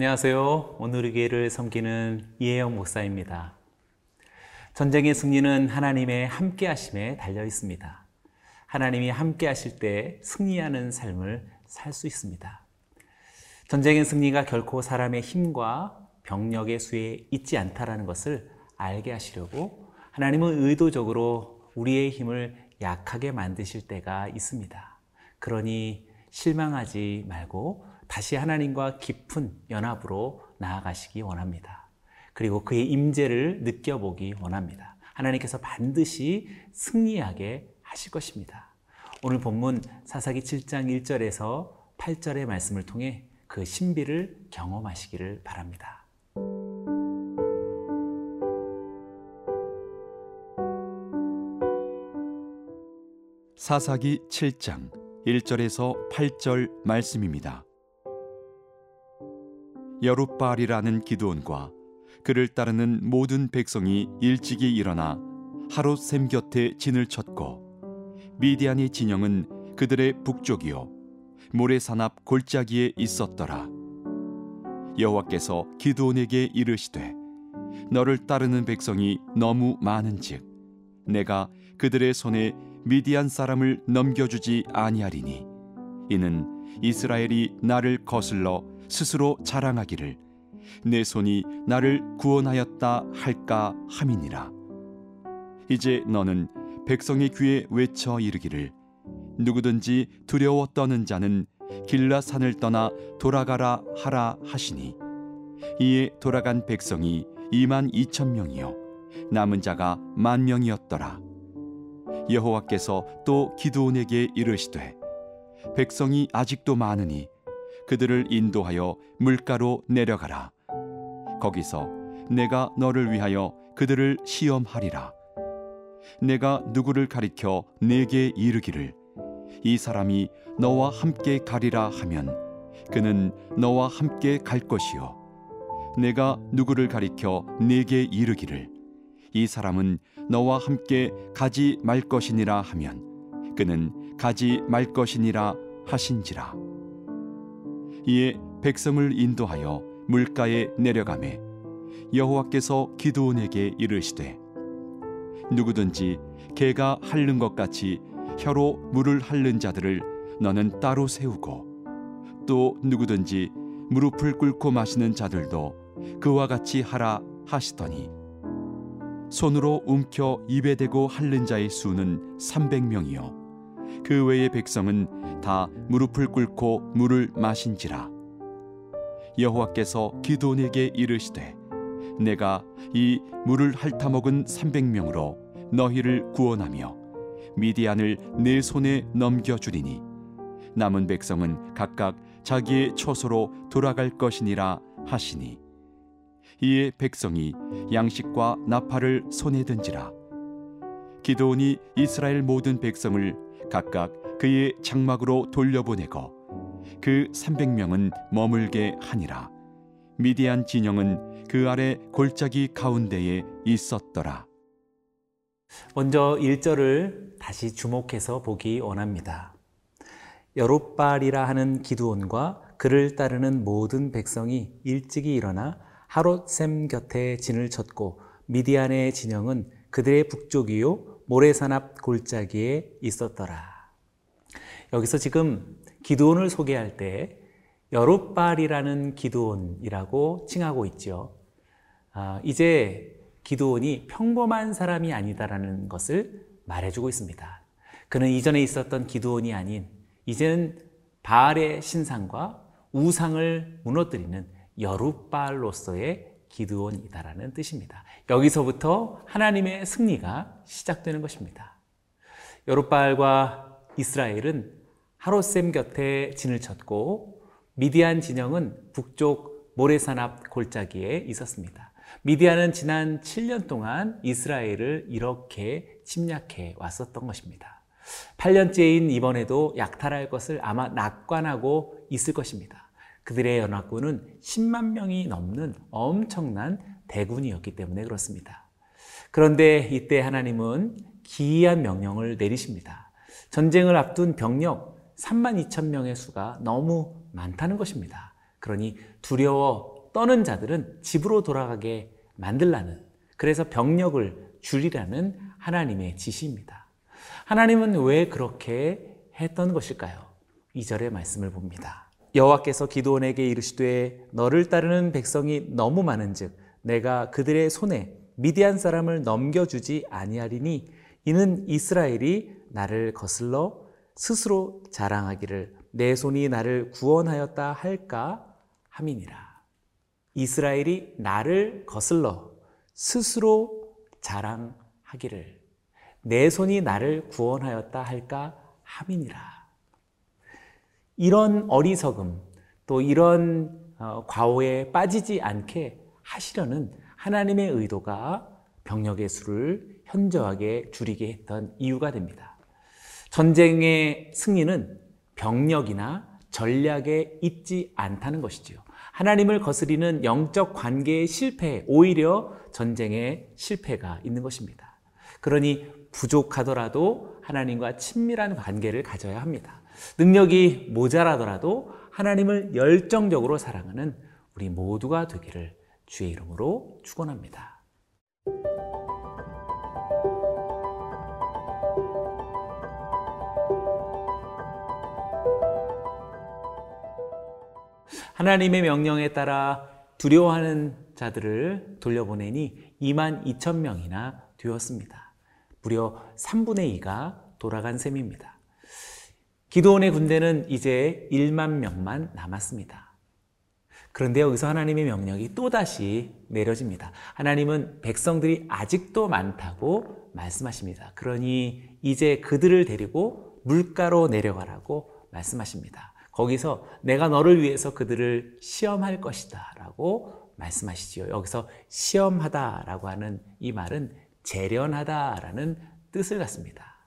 안녕하세요. 오늘의 교회를 섬기는 이혜영 목사입니다. 전쟁의 승리는 하나님의 함께 하심에 달려 있습니다. 하나님이 함께 하실 때 승리하는 삶을 살 수 있습니다. 전쟁의 승리가 결코 사람의 힘과 병력의 수에 있지 않다라는 것을 알게 하시려고 하나님은 의도적으로 우리의 힘을 약하게 만드실 때가 있습니다. 그러니 실망하지 말고 다시 하나님과 깊은 연합으로 나아가시기 원합니다. 그리고 그의 임재를 느껴보기 원합니다. 하나님께서 반드시 승리하게 하실 것입니다. 오늘 본문 사사기 7장 1절에서 8절의 말씀을 통해 그 신비를 경험하시기를 바랍니다. 사사기 7장 1절에서 8절 말씀입니다. 여룻바알이라는 기드온과 그를 따르는 모든 백성이 일찍이 일어나 하롯샘 곁에 진을 쳤고 미디안의 진영은 그들의 북쪽이요 모래산 앞 골짜기에 있었더라. 여호와께서 기드온에게 이르시되 너를 따르는 백성이 너무 많은즉 내가 그들의 손에 미디안 사람을 넘겨주지 아니하리니 이는 이스라엘이 나를 거슬러 스스로 자랑하기를 내 손이 나를 구원하였다 할까 함이니라. 이제 너는 백성의 귀에 외쳐 이르기를 누구든지 두려워 떠는 자는 길라산을 떠나 돌아가라 하라 하시니 이에 돌아간 백성이 2만 2천 명이요 남은 자가 만 명이었더라. 여호와께서 또 기드온에게 이르시되 백성이 아직도 많으니 그들을 인도하여 물가로 내려가라. 거기서 내가 너를 위하여 그들을 시험하리라. 내가 누구를 가리켜 내게 이르기를 이 사람이 너와 함께 가리라 하면 그는 너와 함께 갈 것이요. 내가 누구를 가리켜 내게 이르기를 이 사람은 너와 함께 가지 말 것이니라 하면 그는 가지 말 것이니라 하신지라. 이에 백성을 인도하여 물가에 내려가매 여호와께서 기드온에게 이르시되 누구든지 개가 핥는 것 같이 혀로 물을 핥는 자들을 너는 따로 세우고 또 누구든지 무릎을 꿇고 마시는 자들도 그와 같이 하라 하시더니 손으로 움켜 입에 대고 핥는 자의 수는 300명이요 그 외의 백성은 다 무릎을 꿇고 물을 마신지라. 여호와께서 기도온에게 이르시되 내가 이 물을 핥아먹은 300명으로 너희를 구원하며 미디안을 내 손에 넘겨주리니 남은 백성은 각각 자기의 처소로 돌아갈 것이니라 하시니. 이에 백성이 양식과 나팔을 손에 든지라. 기도온이 이스라엘 모든 백성을 각각 그의 장막으로 돌려보내고 그 300명은 머물게 하니라 미디안 진영은 그 아래 골짜기 가운데에 있었더라 먼저 1절을 다시 주목해서 보기 원합니다. 여롯발이라 하는 기두온과 그를 따르는 모든 백성이 일찍이 일어나 하롯샘 곁에 진을 쳤고 미디안의 진영은 그들의 북쪽이요 모래산 앞 골짜기에 있었더라. 여기서 지금 기드온을 소개할 때 여롯발이라는 기드온이라고 칭하고 있죠. 아, 이제 기드온이 평범한 사람이 아니다라는 것을 말해주고 있습니다. 그는 이전에 있었던 기드온이 아닌 이제는 바알의 신상과 우상을 무너뜨리는 여룻발로서의 기드온이다라는 뜻입니다. 여기서부터 하나님의 승리가 시작되는 것입니다. 여룻발과 이스라엘은 하롯샘 곁에 진을 쳤고 미디안 진영은 북쪽 모래산 앞 골짜기에 있었습니다. 미디안은 지난 7년 동안 이스라엘을 이렇게 침략해 왔었던 것입니다. 8년째인 이번에도 약탈할 것을 아마 낙관하고 있을 것입니다. 그들의 연합군은 10만 명이 넘는 엄청난 대군이었기 때문에 그렇습니다. 그런데 이때 하나님은 기이한 명령을 내리십니다. 전쟁을 앞둔 병력 3만 2천 명의 수가 너무 많다는 것입니다. 그러니 두려워 떠는 자들은 집으로 돌아가게 만들라는 그래서 병력을 줄이라는 하나님의 지시입니다. 하나님은 왜 그렇게 했던 것일까요? 2절의 말씀을 봅니다. 여호와께서 기도원에게 이르시되 너를 따르는 백성이 너무 많은즉 내가 그들의 손에 미디안 사람을 넘겨주지 아니하리니 이는 이스라엘이 나를 거슬러 스스로 자랑하기를 내 손이 나를 구원하였다 할까 함이니라. 이스라엘이 나를 거슬러 스스로 자랑하기를 내 손이 나를 구원하였다 할까 함이니라. 이런 어리석음 또 이런 어, 과오에 빠지지 않게 하시려는 하나님의 의도가 병력의 수를 현저하게 줄이게 했던 이유가 됩니다. 전쟁의 승리는 병력이나 전략에 있지 않다는 것이지요. 하나님을 거스리는 영적 관계의 실패, 오히려 전쟁의 실패가 있는 것입니다. 그러니 부족하더라도 하나님과 친밀한 관계를 가져야 합니다. 능력이 모자라더라도 하나님을 열정적으로 사랑하는 우리 모두가 되기를 주의 이름으로 축원합니다. 하나님의 명령에 따라 두려워하는 자들을 돌려보내니 2만 2천 명이나 되었습니다. 무려 3분의 2가 돌아간 셈입니다. 기도원의 군대는 이제 1만 명만 남았습니다. 그런데 여기서 하나님의 명령이 또다시 내려집니다. 하나님은 백성들이 아직도 많다고 말씀하십니다. 그러니 이제 그들을 데리고 물가로 내려가라고 말씀하십니다. 거기서 내가 너를 위해서 그들을 시험할 것이다 라고 말씀하시지요. 여기서 시험하다 라고 하는 이 말은 재련하다 라는 뜻을 갖습니다.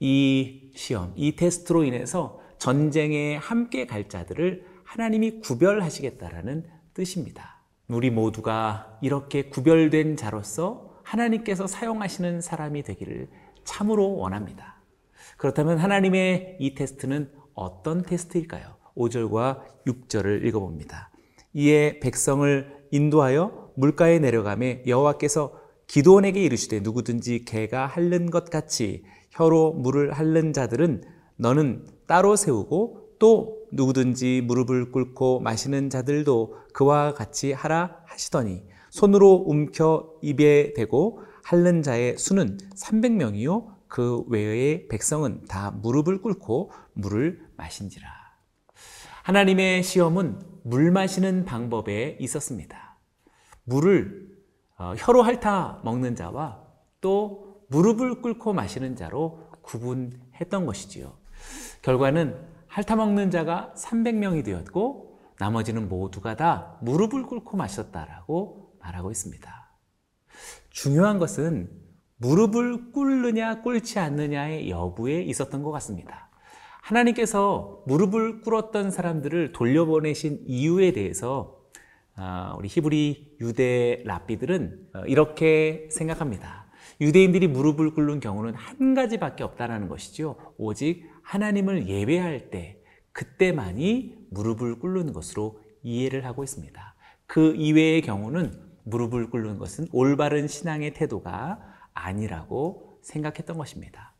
이 시험, 이 테스트로 인해서 전쟁에 함께 갈 자들을 하나님이 구별하시겠다라는 뜻입니다. 우리 모두가 이렇게 구별된 자로서 하나님께서 사용하시는 사람이 되기를 참으로 원합니다. 그렇다면 하나님의 이 테스트는 어떤 테스트일까요? 5절과 6절을 읽어봅니다. 이에 백성을 인도하여 물가에 내려가매 여호와께서 기도원에게 이르시되 누구든지 개가 핥는 것 같이 혀로 물을 핥는 자들은 너는 따로 세우고 또 누구든지 무릎을 꿇고 마시는 자들도 그와 같이 하라 하시더니 손으로 움켜 입에 대고 핥는 자의 수는 300명이요 그 외의 백성은 다 무릎을 꿇고 물을 마신지라. 하나님의 시험은 물 마시는 방법에 있었습니다. 물을 어, 혀로 핥아 먹는 자와 또 무릎을 꿇고 마시는 자로 구분했던 것이지요. 결과는 핥아 먹는 자가 300명이 되었고 나머지는 모두가 다 무릎을 꿇고 마셨다라고 말하고 있습니다. 중요한 것은 무릎을 꿇느냐 꿇지 않느냐의 여부에 있었던 것 같습니다. 하나님께서 무릎을 꿇었던 사람들을 돌려보내신 이유에 대해서 아, 우리 히브리 유대 랍비들은 어, 이렇게 생각합니다. 유대인들이 무릎을 꿇는 경우는 한 가지밖에 없다는 것이죠. 오직 하나님을 예배할 때 그때만이 무릎을 꿇는 것으로 이해를 하고 있습니다. 그 이외의 경우는 무릎을 꿇는 것은 올바른 신앙의 태도가 아니라고 생각했던 것입니다.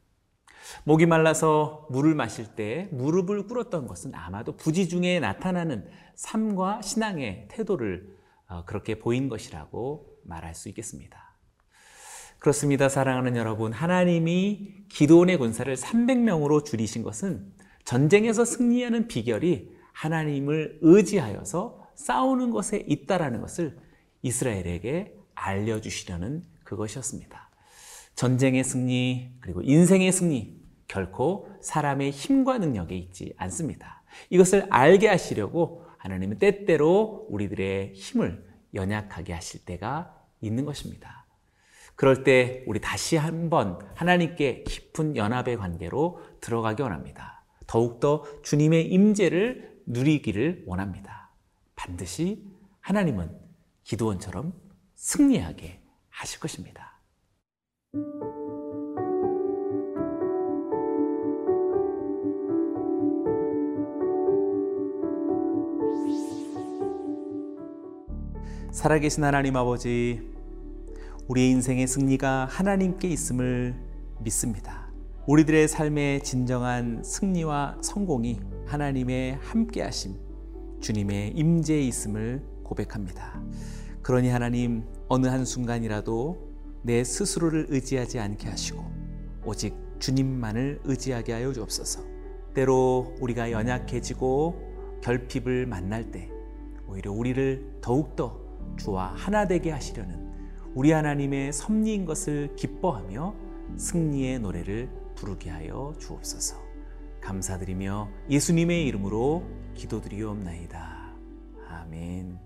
목이 말라서 물을 마실 때 무릎을 꿇었던 것은 아마도 부지 중에 나타나는 삶과 신앙의 태도를 어, 그렇게 보인 것이라고 말할 수 있겠습니다. 그렇습니다. 사랑하는 여러분. 하나님이 기도원의 군사를 300명으로 줄이신 것은 전쟁에서 승리하는 비결이 하나님을 의지하여서 싸우는 것에 있다라는 것을 이스라엘에게 알려주시려는 그것이었습니다. 전쟁의 승리, 그리고 인생의 승리, 결코 사람의 힘과 능력에 있지 않습니다. 이것을 알게 하시려고 하나님은 때때로 우리들의 힘을 연약하게 하실 때가 있는 것입니다. 그럴 때 우리 다시 한번 하나님께 깊은 연합의 관계로 들어가기 원합니다. 더욱더 주님의 임재를 누리기를 원합니다. 반드시 하나님은 기도원처럼 승리하게 하실 것입니다. 살아계신 하나님 아버지, 우리의 인생의 승리가 하나님께 있음을 믿습니다. 우리들의 삶의 진정한 승리와 성공이 하나님의 함께하심, 주님의 임재에 있음을 고백합니다. 그러니 하나님 어느 한 순간이라도 내 스스로를 의지하지 않게 하시고 오직 주님만을 의지하게 하여 주옵소서. 때로 우리가 연약해지고 결핍을 만날 때 오히려 우리를 더욱더 주와 하나 되게 하시려는 우리 하나님의 섭리인 것을 기뻐하며 승리의 노래를 부르게 하여 주옵소서. 감사드리며 예수님의 이름으로 기도드리옵나이다. 아멘.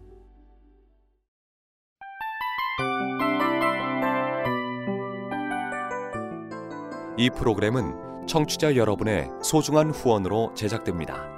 이 프로그램은 청취자 여러분의 소중한 후원으로 제작됩니다.